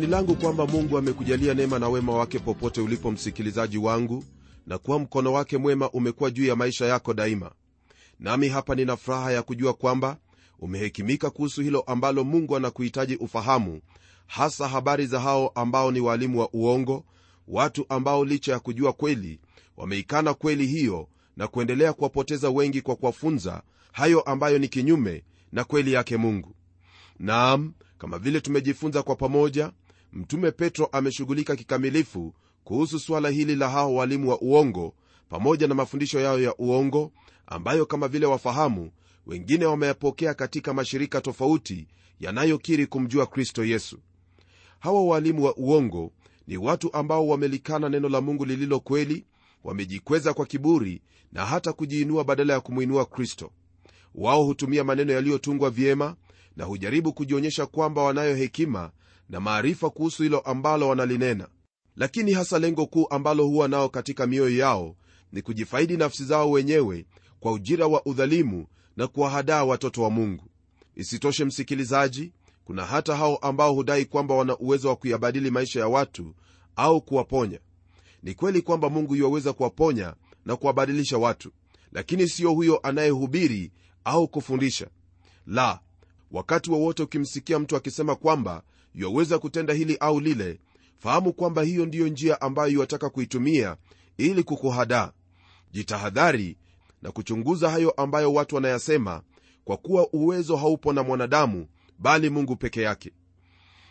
tumaini langu kwamba mungu amekujalia neema na wema wake popote ulipo msikilizaji wangu na kuwa mkono wake mwema umekuwa juu ya maisha yako daima. Nami hapa nina furaha ya kujua kwamba umehekimika kuhusu hilo ambalo mungu anakuhitaji ufahamu hasa habari za hao ambao ni waalimu wa uongo watu ambao licha ya kujua kweli wameikana kweli hiyo na kuendelea kuwapoteza wengi kwa kuwafunza hayo ambayo ni kinyume na kweli yake mungu. Naam kama vile tumejifunza kwa pamoja mtume petro ameshughulika kikamilifu kuhusu suala hili la hao walimu wa uongo pamoja na mafundisho yao ya uongo ambayo kama vile wafahamu wengine wameyapokea katika mashirika tofauti yanayokiri kumjua kristo yesu. Hawa walimu wa uongo ni watu ambao wamelikana neno la mungu lililo kweli wamejikweza kwa kiburi na hata kujiinua badala ya kumwinua kristo. Wao hutumia maneno yaliyotungwa vyema na hujaribu kujionyesha kwamba wanayo hekima na maarifa kuhusu hilo ambalo wanalinena. Lakini hasa lengo kuu ambalo huwa nao katika mioyo yao ni kujifaidi nafsi zao wenyewe kwa ujira wa udhalimu na kuwahadaa watoto wa mungu. Isitoshe msikilizaji kuna hata hao ambao hudai kwamba wana uwezo wa kuyabadili maisha ya watu au kuwaponya. Ni kweli kwamba mungu yuwaweza kuwaponya na kuwabadilisha watu lakini siyo huyo anayehubiri au kufundisha. La wakati wowote wa ukimsikia mtu akisema kwamba yuwaweza kutenda hili au lile fahamu kwamba hiyo ndiyo njia ambayo yuwataka kuitumia ili kukuhadaa. Jitahadhari na kuchunguza hayo ambayo watu wanayasema kwa kuwa uwezo haupo na mwanadamu bali mungu peke yake.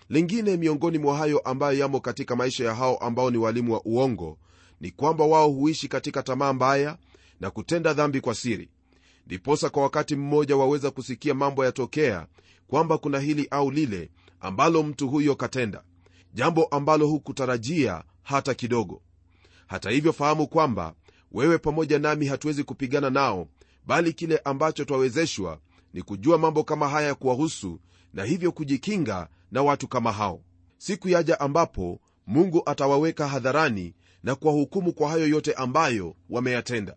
Lingine miongoni mwa hayo ambayo yamo katika maisha ya hao ambao ni walimu wa uongo ni kwamba wao huishi katika tamaa mbaya na kutenda dhambi kwa siri. Ndiposa kwa wakati mmoja waweza kusikia mambo yatokea kwamba kuna hili au lile ambalo mtu huyo katenda jambo ambalo hukutarajia hata kidogo. Hata hivyo fahamu kwamba wewe pamoja nami hatuwezi kupigana nao bali kile ambacho twawezeshwa ni kujua mambo kama haya kuwahusu na hivyo kujikinga na watu kama hao. Siku yaja ambapo mungu atawaweka hadharani na kuwahukumu kwa hayo yote ambayo wameyatenda.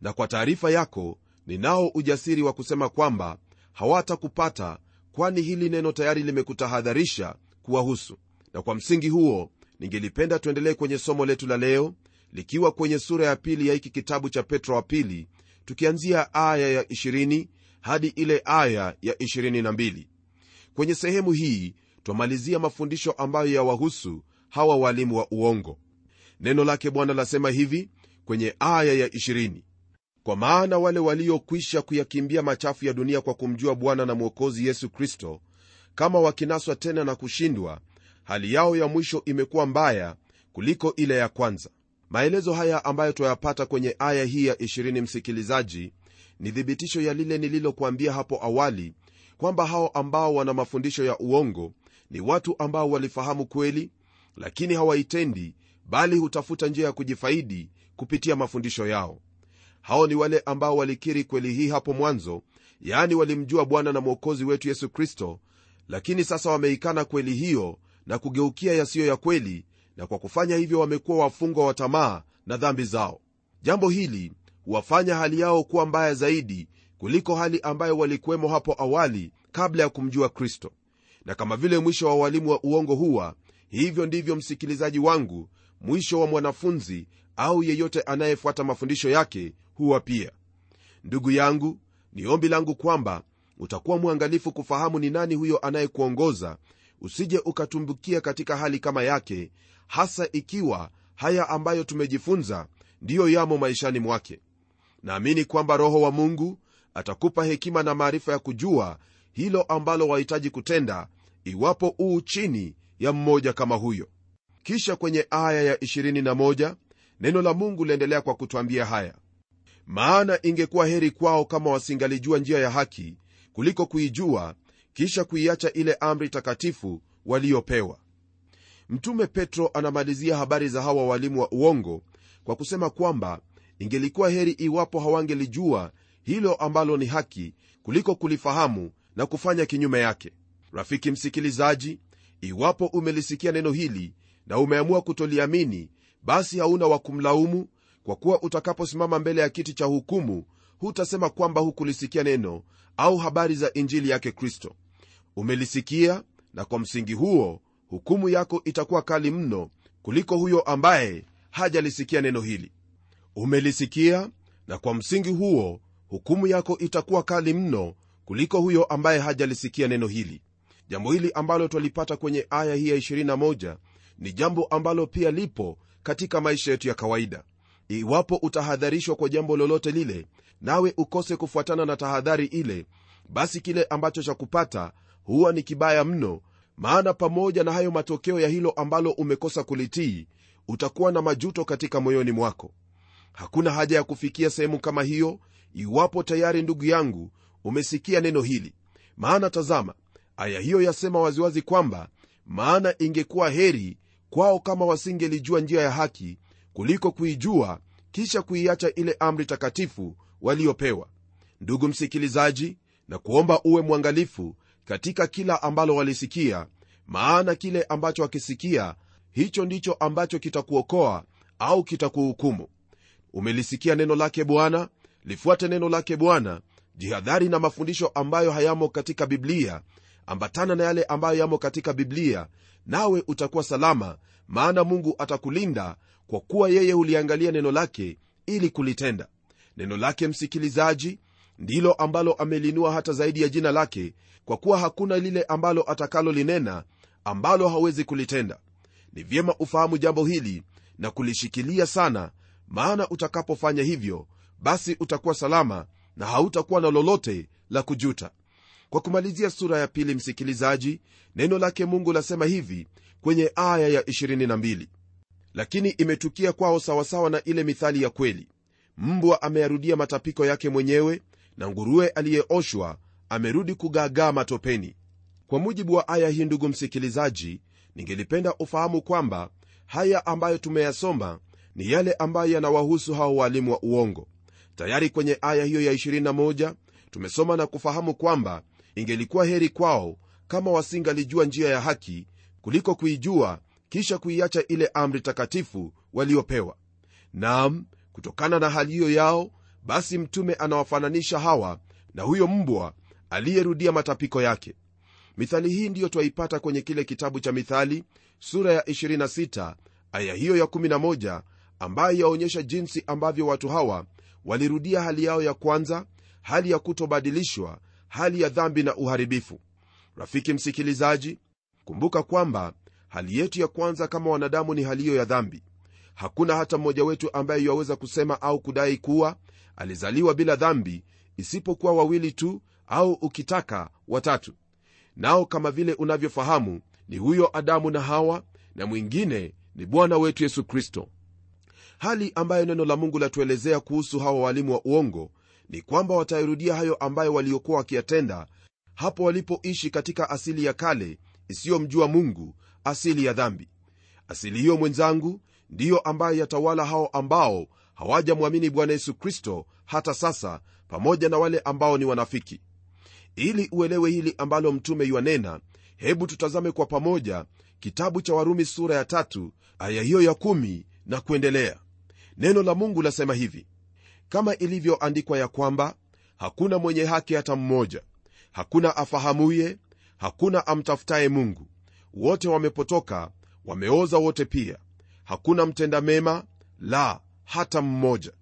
Na kwa taarifa yako ninao ujasiri wa kusema kwamba hawatakupata kwani hili neno tayari limekutahadharisha kuwahusu. Na kwa msingi huo ningelipenda tuendelee kwenye somo letu la leo likiwa kwenye sura ya pili ya hiki kitabu cha petro wa pili tukianzia aya ya 20 hadi ile aya ya 22 kwenye sehemu hii twamalizia mafundisho ambayo yawahusu hawa walimu wa uongo. Neno lake bwana lasema hivi kwenye aya ya 20 kwa maana wale waliokwisha kuyakimbia machafu ya dunia kwa kumjua bwana na mwokozi yesu kristo kama wakinaswa tena na kushindwa hali yao ya mwisho imekuwa mbaya kuliko ile ya kwanza. Maelezo haya ambayo twayapata kwenye aya hii ya 20 msikilizaji ni thibitisho ya lile nililokuambia hapo awali kwamba hao ambao wana mafundisho ya uongo ni watu ambao walifahamu kweli lakini hawaitendi bali hutafuta njia ya kujifaidi kupitia mafundisho yao hao ni wale ambao walikiri kweli hii hapo mwanzo yaani walimjua bwana na mwokozi wetu yesu kristo lakini sasa wameikana kweli hiyo na kugeukia yasiyo ya kweli na kwa kufanya hivyo wamekuwa wafungwa wa tamaa na dhambi zao. Jambo hili huwafanya hali yao kuwa mbaya zaidi kuliko hali ambayo walikuwemo hapo awali kabla ya kumjua kristo. Na kama vile mwisho wa walimu wa uongo huwa hivyo ndivyo msikilizaji wangu mwisho wa mwanafunzi au yeyote anayefuata mafundisho yake huwa pia. Ndugu yangu ni ombi langu kwamba utakuwa mwangalifu kufahamu ni nani huyo anayekuongoza. Usije ukatumbukia katika hali kama yake hasa ikiwa haya ambayo tumejifunza ndiyo yamo maishani mwake. Naamini kwamba roho wa mungu atakupa hekima na maarifa ya kujua hilo ambalo wahitaji kutenda iwapo uu chini ya mmoja kama huyo. Kisha kwenye aya ya 21 neno la mungu liendelea kwa kutwambia haya maana ingekuwa heri kwao kama wasingalijua njia ya haki kuliko kuijua kisha kuiacha ile amri takatifu waliopewa. Mtume petro anamalizia habari za hawa walimu wa uongo kwa kusema kwamba ingelikuwa heri iwapo hawangelijua hilo ambalo ni haki kuliko kulifahamu na kufanya kinyume yake. Rafiki msikilizaji iwapo umelisikia neno hili na umeamua kutoliamini basi hauna wa kumlaumu kwa kuwa utakaposimama mbele ya kiti cha hukumu hutasema kwamba hukulisikia neno au habari za injili yake kristo. Umelisikia na kwa msingi huo hukumu yako itakuwa kali mno kuliko huyo ambaye hajalisikia neno hili. Umelisikia na kwa msingi huo hukumu yako itakuwa kali mno kuliko huyo ambaye hajalisikia neno hili. Jambo hili ambalo twalipata kwenye aya hii ya 21 ni jambo ambalo pia lipo katika maisha yetu ya kawaida iwapo utahadharishwa kwa jambo lolote lile nawe ukose kufuatana na tahadhari ile basi kile ambacho cha kupata huwa ni kibaya mno maana pamoja na hayo matokeo ya hilo ambalo umekosa kulitii utakuwa na majuto katika moyoni mwako. Hakuna haja ya kufikia sehemu kama hiyo iwapo tayari ndugu yangu umesikia neno hili. Maana tazama aya hiyo yasema waziwazi kwamba maana ingekuwa heri kwao kama wasingelijua njia ya haki kuliko kuijua kisha kuiacha ile amri takatifu waliopewa. Ndugu msikilizaji na kuomba uwe mwangalifu katika kila ambalo walisikia maana kile ambacho wakisikia hicho ndicho ambacho kitakuokoa au kitakuhukumu. Umelisikia neno lake bwana? Lifuate neno lake bwana. Jihadhari na mafundisho ambayo hayamo katika biblia ambatana na yale ambayo yamo katika biblia nawe utakuwa salama maana mungu atakulinda kwa kuwa yeye huliangalia neno lake ili kulitenda. Neno lake msikilizaji ndilo ambalo amelinua hata zaidi ya jina lake kwa kuwa hakuna lile ambalo atakalolinena ambalo hawezi kulitenda. Ni vyema ufahamu jambo hili na kulishikilia sana maana utakapofanya hivyo basi utakuwa salama na hautakuwa na lolote la kujuta kwa kumalizia sura ya pili msikilizaji neno lake mungu lasema hivi kwenye aya ya 22 lakini imetukia kwao sawasawa na ile mithali ya kweli. Mbwa ameyarudia matapiko yake mwenyewe na nguruwe aliyeoshwa amerudi kugaagaa matopeni. Kwa mujibu wa aya hii ndugu msikilizaji ningelipenda ufahamu kwamba haya ambayo tumeyasoma ni yale ambayo yanawahusu hao waalimu wa uongo. Tayari kwenye aya hiyo ya 21 tumesoma na kufahamu kwamba ingelikuwa heri kwao kama wasingalijua njia ya haki kuliko kuijua kisha kuiacha ile amri takatifu waliopewa. Nam kutokana na hali hiyo yao basi mtume anawafananisha hawa na huyo mbwa aliyerudia matapiko yake. Mithali hii ndiyo twaipata kwenye kile kitabu cha mithali sura ya 26 aya hiyo ya 11 ambayo yaonyesha jinsi ambavyo watu hawa walirudia hali yao ya kwanza hali ya kutobadilishwa hali ya dhambi na uharibifu. Rafiki msikilizaji kumbuka kwamba hali yetu ya kwanza kama wanadamu ni hali hiyo ya dhambi. Hakuna hata mmoja wetu ambaye yaweza kusema au kudai kuwa alizaliwa bila dhambi isipokuwa wawili tu au ukitaka watatu. Nao kama vile unavyofahamu ni huyo adamu na hawa na mwingine ni bwana wetu yesu kristo. Hali ambayo neno la mungu latuelezea kuhusu hawa walimu wa uongo ni kwamba watayarudia hayo ambayo waliokuwa wakiyatenda hapo walipoishi katika asili ya kale isiyomjua mungu asili ya dhambi. Asili hiyo mwenzangu ndiyo ambayo yatawala hao ambao hawajamwamini bwana yesu kristo hata sasa pamoja na wale ambao ni wanafiki. Ili uelewe hili ambalo mtume yuanena hebu tutazame kwa pamoja kitabu cha warumi sura ya tatu aya hiyo ya kumi na kuendelea. Neno la mungu lasema hivi kama ilivyoandikwa ya kwamba hakuna mwenye haki hata mmoja. Hakuna afahamuye hakuna amtafutaye mungu. Wote wamepotoka wameoza wote pia. Hakuna mtenda mema la hata mmoja.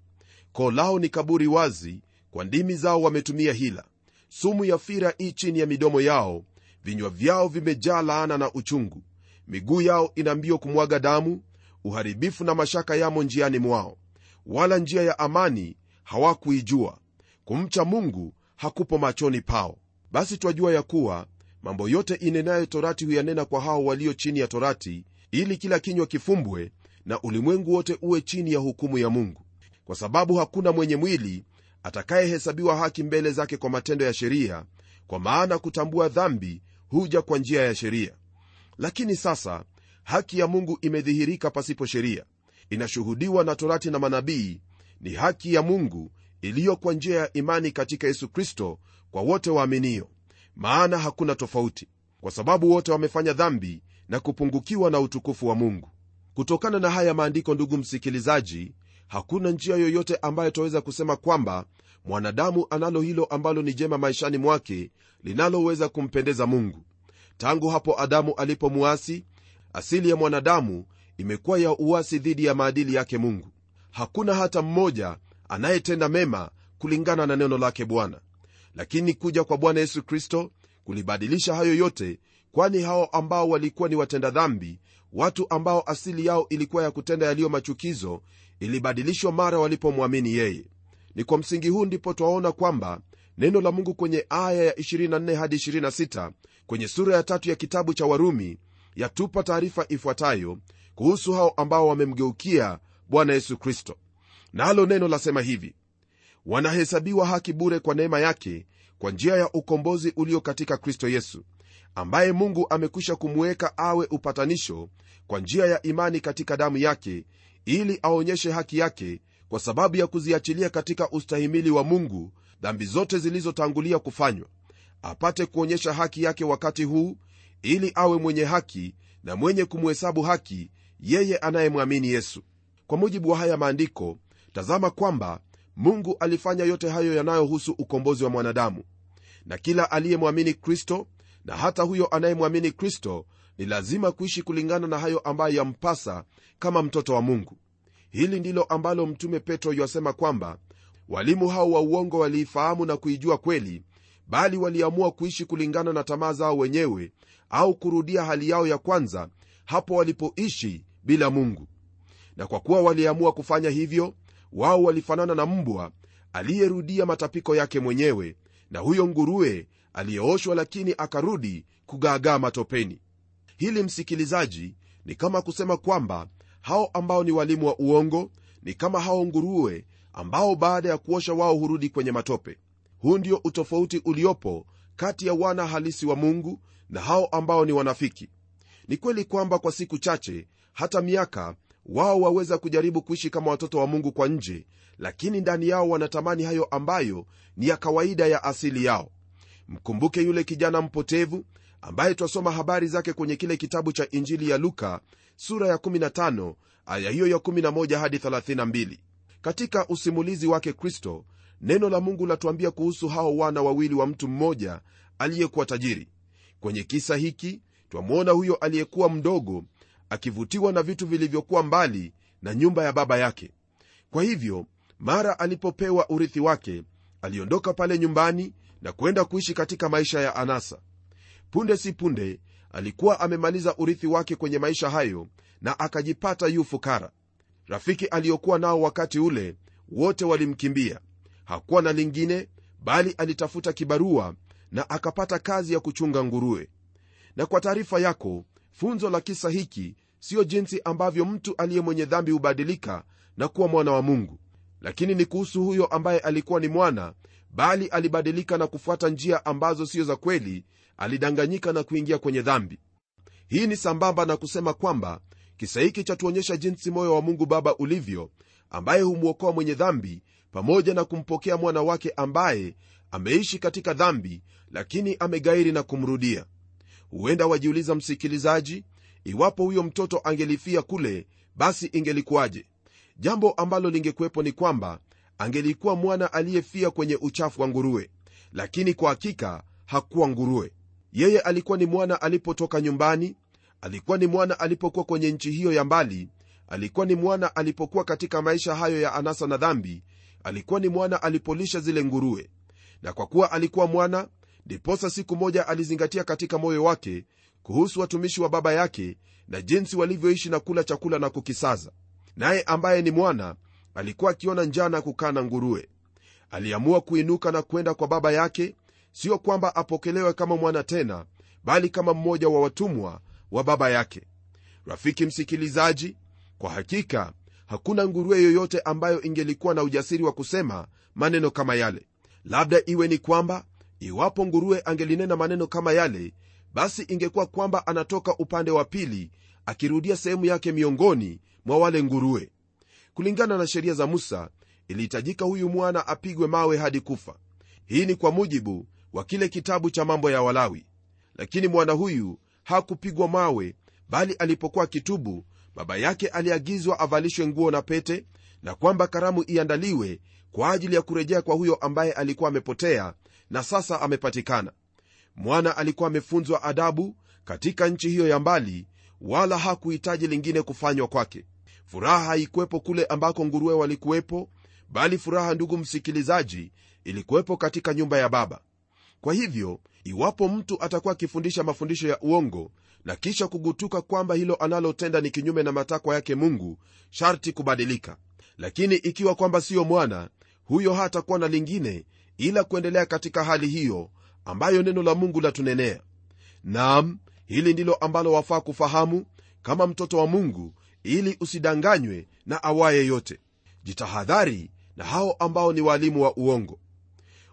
Koo lao ni kaburi wazi kwa ndimi zao wametumia hila. Sumu ya fira i chini ya midomo yao vinywa vyao vimejaa laana na uchungu. Miguu yao ina mbio kumwaga damu uharibifu na mashaka yamo njiani mwao wala njia ya amani hawakuijua. Kumcha mungu hakupo machoni pao. Basi twajua ya kuwa mambo yote inenayo torati huyanena kwa hao walio chini ya torati ili kila kinywa kifumbwe na ulimwengu wote uwe chini ya hukumu ya mungu. Kwa sababu hakuna mwenye mwili atakayehesabiwa haki mbele zake kwa matendo ya sheria kwa maana kutambua dhambi huja kwa njia ya sheria. Lakini sasa haki ya mungu imedhihirika pasipo sheria inashuhudiwa na torati na manabii ni haki ya mungu iliyo kwa njia ya imani katika yesu kristo kwa wote waaminio. Maana hakuna tofauti kwa sababu wote wamefanya dhambi na kupungukiwa na utukufu wa mungu. Kutokana na haya maandiko ndugu msikilizaji hakuna njia yoyote ambayo twaweza kusema kwamba mwanadamu analo hilo ambalo ni jema maishani mwake linaloweza kumpendeza mungu. Tangu hapo adamu alipomuasi asili ya mwanadamu imekuwa ya uasi dhidi ya maadili yake mungu. Hakuna hata mmoja anayetenda mema kulingana na neno lake bwana. Lakini kuja kwa bwana yesu kristo kulibadilisha hayo yote kwani hao ambao walikuwa ni watenda dhambi watu ambao asili yao ilikuwa ya kutenda yaliyo machukizo ilibadilishwa mara walipomwamini yeye. Ni kwa msingi huu ndipo twaona kwamba neno la mungu kwenye aya ya 24 hadi 26 kwenye sura ya tatu ya kitabu cha warumi yatupa taarifa ifuatayo kuhusu hao ambao wamemgeukia bwana yesu kristo. Nalo na neno lasema hivi wanahesabiwa haki bure kwa neema yake kwa njia ya ukombozi ulio katika kristo yesu ambaye mungu amekwisha kumweka awe upatanisho kwa njia ya imani katika damu yake ili aonyeshe haki yake kwa sababu ya kuziachilia katika ustahimili wa mungu dhambi zote zilizotangulia kufanywa apate kuonyesha haki yake wakati huu ili awe mwenye haki na mwenye kumhesabu haki yeye anayemwamini yesu. Kwa mujibu wa haya maandiko tazama kwamba mungu alifanya yote hayo yanayohusu ukombozi wa mwanadamu. Na kila aliyemwamini kristo na hata huyo anayemwamini kristo ni lazima kuishi kulingana na hayo ambayo yampasa kama mtoto wa mungu. Hili ndilo ambalo mtume petro yuasema kwamba walimu hao wa uongo waliifahamu na kuijua kweli bali waliamua kuishi kulingana na tamaa zao wenyewe au kurudia hali yao ya kwanza hapo walipoishi bila mungu. Na kwa kuwa waliamua kufanya hivyo wao walifanana na mbwa aliyerudia matapiko yake mwenyewe na huyo nguruwe aliyeoshwa lakini akarudi kugaagaa matopeni. Hili msikilizaji ni kama kusema kwamba hao ambao ni walimu wa uongo ni kama hao nguruwe ambao baada ya kuosha wao hurudi kwenye matope. Huu ndio utofauti uliopo kati ya wana halisi wa mungu na hao ambao ni wanafiki. Ni kweli kwamba kwa siku chache hata miaka wao waweza kujaribu kuishi kama watoto wa mungu kwa nje lakini ndani yao wanatamani hayo ambayo ni ya kawaida ya asili yao. Mkumbuke yule kijana mpotevu ambaye twasoma habari zake kwenye kile kitabu cha injili ya luka sura ya 15 aya hiyo ya 11 hadi 32 katika usimulizi wake kristo neno la mungu latuambia kuhusu hao wana wawili wa mtu mmoja aliyekuwa tajiri. Kwenye kisa hiki twamwona huyo aliyekuwa mdogo akivutiwa na vitu vilivyokuwa mbali na nyumba ya baba yake. Kwa hivyo mara alipopewa urithi wake aliondoka pale nyumbani na kwenda kuishi katika maisha ya anasa. Punde si punde alikuwa amemaliza urithi wake kwenye maisha hayo na akajipata yu fukara. Rafiki aliyokuwa nao wakati ule wote walimkimbia. Hakuwa na lingine bali alitafuta kibarua na akapata kazi ya kuchunga nguruwe. Na kwa taarifa yako funzo la kisa hiki siyo jinsi ambavyo mtu aliye mwenye dhambi hubadilika na kuwa mwana wa mungu. Lakini ni kuhusu huyo ambaye alikuwa ni mwana bali alibadilika na kufuata njia ambazo sio za kweli alidanganyika na kuingia kwenye dhambi. Hii ni sambamba na kusema kwamba kisa hiki chatuonyesha jinsi moyo wa mungu baba ulivyo ambaye humwokoa mwenye dhambi pamoja na kumpokea mwana wake ambaye ameishi katika dhambi lakini amegairi na kumrudia. Huenda wajiuliza msikilizaji iwapo huyo mtoto angelifia kule basi ingelikuwaje? Jambo ambalo lingekuwepo ni kwamba angelikuwa mwana aliyefia kwenye uchafu wa nguruwe. Lakini kwa hakika hakuwa nguruwe. Yeye alikuwa ni mwana alipotoka nyumbani alikuwa ni mwana alipokuwa kwenye nchi hiyo ya mbali alikuwa ni mwana alipokuwa katika maisha hayo ya anasa na dhambi alikuwa ni mwana alipolisha zile nguruwe. Na kwa kuwa alikuwa mwana ndiposa siku moja alizingatia katika moyo wake kuhusu watumishi wa baba yake na jinsi walivyoishi na kula chakula na kukisaza. Naye ambaye ni mwana alikuwa akiona njaa na kukaa na nguruwe. Aliamua kuinuka na kwenda kwa baba yake sio kwamba apokelewe kama mwana tena bali kama mmoja wa watumwa wa baba yake. Rafiki msikilizaji kwa hakika hakuna nguruwe yoyote ambayo ingelikuwa na ujasiri wa kusema maneno kama yale. Labda iwe ni kwamba iwapo nguruwe angelinena maneno kama yale basi ingekuwa kwamba anatoka upande wa pili akirudia sehemu yake miongoni mwa wale nguruwe. Kulingana na sheria za musa ilihitajika huyu mwana apigwe mawe hadi kufa. Hii ni kwa mujibu wa kile kitabu cha mambo ya walawi. Lakini mwana huyu hakupigwa mawe bali alipokuwa kitubu baba yake aliagizwa avalishwe nguo na pete na kwamba karamu iandaliwe kwa ajili ya kurejea kwa huyo ambaye alikuwa amepotea na sasa amepatikana mwana alikuwa amefunzwa adabu katika nchi hiyo ya mbali wala hakuhitaji lingine kufanywa kwake. Furaha haikuwepo kule ambako nguruwe walikuwepo bali furaha ndugu msikilizaji ilikuwepo katika nyumba ya baba. Kwa hivyo iwapo mtu atakuwa akifundisha mafundisho ya uongo na kisha kugutuka kwamba hilo analotenda ni kinyume na matakwa yake mungu sharti kubadilika. Lakini ikiwa kwamba siyo mwana huyo hatakuwa na lingine ila kuendelea katika hali hiyo ambayo neno la mungu latunenea. Nam hili ndilo ambalo wafaa kufahamu kama mtoto wa mungu ili usidanganywe na awaye yote. Jitahadhari na hao ambao ni waalimu wa uongo.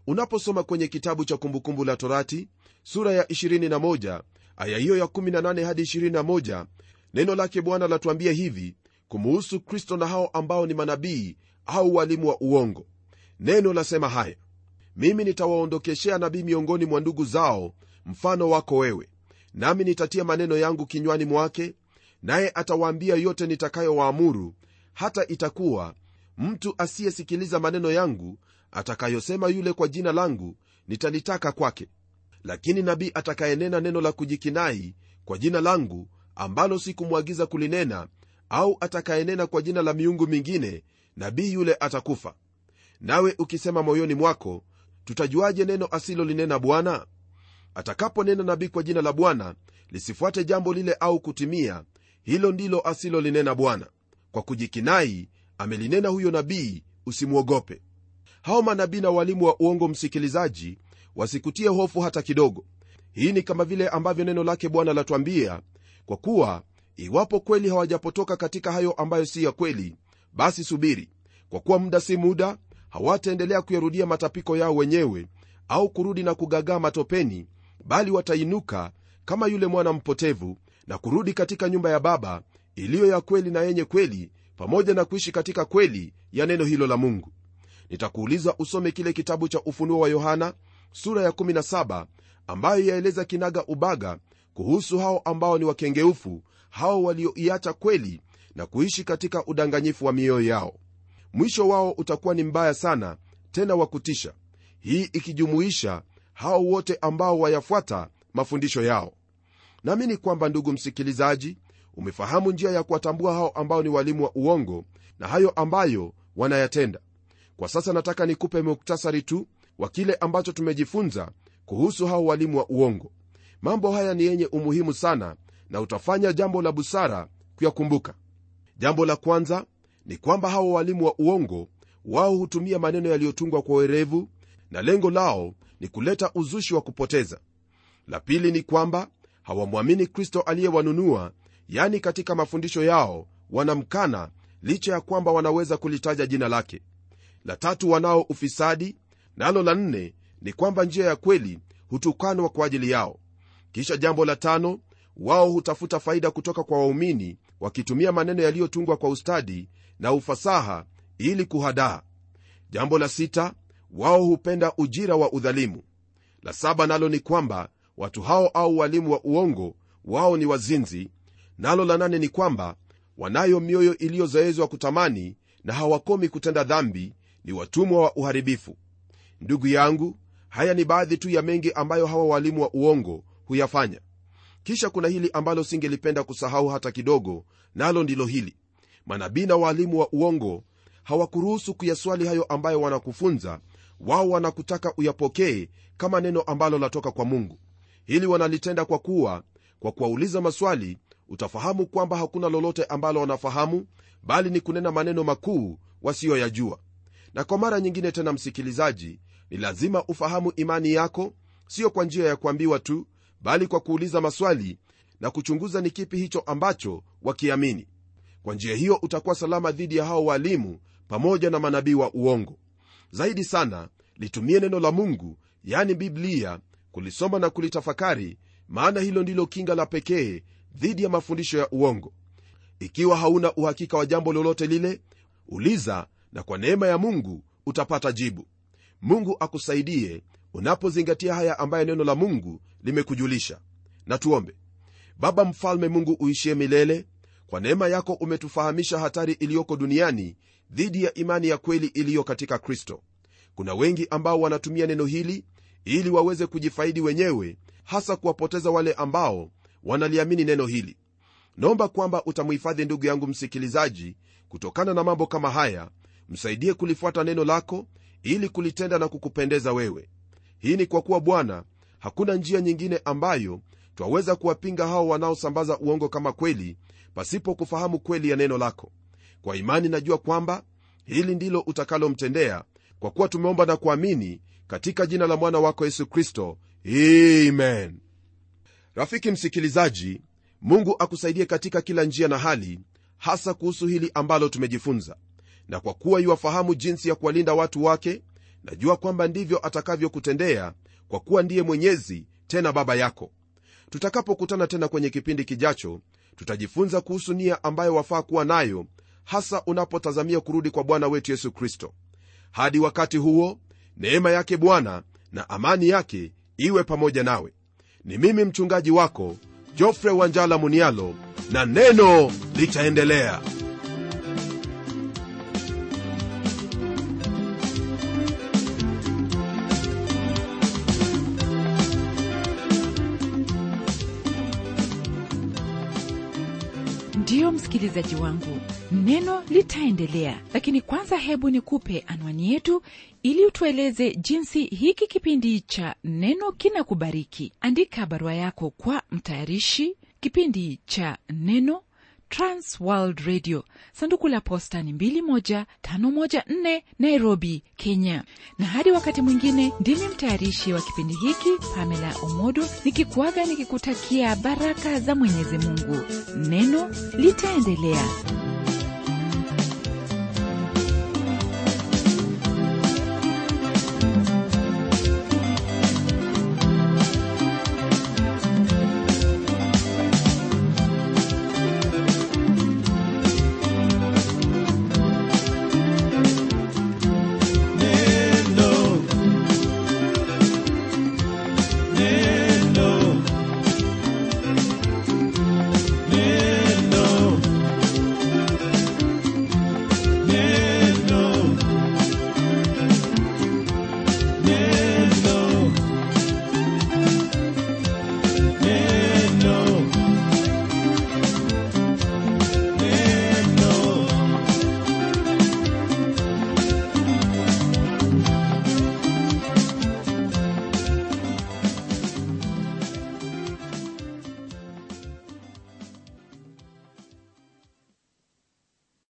Unaposoma kwenye kitabu cha kumbukumbu la torati sura ya 21 aya hiyo ya 18 hadi 21 neno lake bwana latuambia hivi kumuhusu kristo na hao ambao ni manabii au walimu wa uongo. Neno lasema haya mimi nitawaondokeshea nabii miongoni mwa ndugu zao mfano wako wewe. Nami nitatia maneno yangu kinywani mwake naye atawaambia yote nitakayowaamuru. Hata itakuwa mtu asiyesikiliza maneno yangu atakayosema yule kwa jina langu nitalitaka kwake. Lakini nabii atakayenena neno la kujikinai kwa jina langu ambalo sikumwagiza kulinena au atakayenena kwa jina la miungu mingine nabii yule atakufa. Nawe ukisema moyoni mwako tutajuaje neno asilolinena bwana? Atakaponena nabii kwa jina la bwana lisifuate jambo lile au kutimia hilo ndilo asilolinena bwana. Kwa kujikinai amelinena huyo nabii usimwogope. Hao manabii na walimu wa uongo msikilizaji wasikutie hofu hata kidogo. Hii ni kama vile ambavyo neno lake bwana latwambia kwa kuwa iwapo kweli hawajapotoka katika hayo ambayo si ya kweli basi subiri kwa kuwa muda si muda hawataendelea kuyarudia matapiko yao wenyewe au kurudi na kugagaa matopeni bali watainuka kama yule mwana mpotevu na kurudi katika nyumba ya baba iliyo ya kweli na yenye kweli pamoja na kuishi katika kweli ya neno hilo la mungu. Nitakuuliza usome kile kitabu cha ufunuo wa yohana sura ya 17 ambayo yaeleza kinaga ubaga kuhusu hao ambao ni wakengeufu hao walioiacha kweli na kuishi katika udanganyifu wa mioyo yao mwisho wao utakuwa ni mbaya sana tena wa kutisha. Hii ikijumuisha hao wote ambao wayafuata mafundisho yao. Naamini kwamba ndugu msikilizaji umefahamu njia ya kuwatambua hao ambao ni walimu wa uongo na hayo ambayo wanayatenda. Kwa sasa nataka nikupe muktasari tu wa kile ambacho tumejifunza kuhusu hao walimu wa uongo. Mambo haya ni yenye umuhimu sana na utafanya jambo la busara kuyakumbuka. Jambo la kwanza ni kwamba hawa walimu wa uongo wao hutumia maneno yaliyotungwa kwa werevu na lengo lao ni kuleta uzushi wa kupoteza. La pili ni kwamba hawamwamini kristo aliyewanunua yani katika mafundisho yao wanamkana licha ya kwamba wanaweza kulitaja jina lake. La tatu wanao ufisadi nalo la nne ni kwamba njia ya kweli hutukanwa kwa ajili yao. Kisha jambo la tano wao hutafuta faida kutoka kwa waumini wakitumia maneno yaliyotungwa kwa ustadi na ufasaha ili kuhadaa. Jambo la sita wao hupenda ujira wa udhalimu. La saba nalo ni kwamba watu hao au walimu wa uongo wao ni wazinzi. Nalo la nane ni kwamba wanayo mioyo iliyozoezwa kutamani na hawakomi kutenda dhambi ni watumwa wa uharibifu. Ndugu yangu haya ni baadhi tu ya mengi ambayo hawa walimu wa uongo huyafanya kisha kuna hili ambalo singelipenda kusahau hata kidogo nalo ndilo hili. Manabii na waalimu wa uongo hawakuruhusu kuyaswali hayo ambayo wanakufunza. Wao wanakutaka uyapokee kama neno ambalo latoka kwa mungu. Hili wanalitenda kwa kuwa kwa kuwauliza maswali utafahamu kwamba hakuna lolote ambalo wanafahamu bali ni kunena maneno makuu wasiyoyajua. Na kwa mara nyingine tena msikilizaji ni lazima ufahamu imani yako siyo kwa njia ya kuambiwa tu bali kwa kuuliza maswali na kuchunguza ni kipi hicho ambacho wakiamini. Kwa njia hiyo utakuwa salama dhidi ya hao waalimu pamoja na manabii wa uongo. Zaidi sana litumie neno la mungu yani biblia kulisoma na kulitafakari maana hilo ndilo kinga la pekee dhidi ya mafundisho ya uongo. Ikiwa hauna uhakika wa jambo lolote lile uliza na kwa neema ya mungu utapata jibu. Mungu akusaidie unapozingatia haya ambaye neno la mungu limekujulisha na tuombe. Baba mfalme mungu uishie milele kwa neema yako umetufahamisha hatari iliyoko duniani dhidi ya imani ya kweli iliyo katika kristo. Kuna wengi ambao wanatumia neno hili ili waweze kujifaidi wenyewe hasa kuwapoteza wale ambao wanaliamini neno hili. Naomba kwamba utamhifadhi ndugu yangu msikilizaji kutokana na mambo kama haya msaidie kulifuata neno lako ili kulitenda na kukupendeza wewe hii ni kwa kuwa bwana hakuna njia nyingine ambayo twaweza kuwapinga hao wanaosambaza uongo kama kweli pasipo kufahamu kweli ya neno lako. Kwa imani najua kwamba hili ndilo utakalomtendea kwa kuwa tumeomba na kuamini katika jina la mwana wako yesu kristo. Men rafiki msikilizaji mungu akusaidie katika kila njia na hali hasa kuhusu hili ambalo tumejifunza. Na kwa kuwa iwafahamu jinsi ya kuwalinda watu wake najua kwamba ndivyo atakavyokutendea kwa kuwa ndiye mwenyezi tena baba yako. Tutakapokutana tena kwenye kipindi kijacho tutajifunza kuhusu nia ambayo wafaa kuwa nayo hasa unapotazamia kurudi kwa bwana wetu yesu kristo. Hadi wakati huo neema yake bwana na amani yake iwe pamoja nawe. Ni mimi mchungaji wako jofre wanjala munialo na neno litaendelea msikilizaji wangu neno litaendelea. Lakini kwanza hebu nikupe anwani yetu ili utueleze jinsi hiki kipindi cha neno kinakubariki. Andika barua yako kwa mtayarishi kipindi cha neno transworld radio. Sanduku la posta ni 21514 nairobi kenya. Na hadi wakati mwingine ndimi mtayarishi wa kipindi hiki pamela omodo nikikuaga nikikutakia baraka za mwenyezi mungu. Neno litaendelea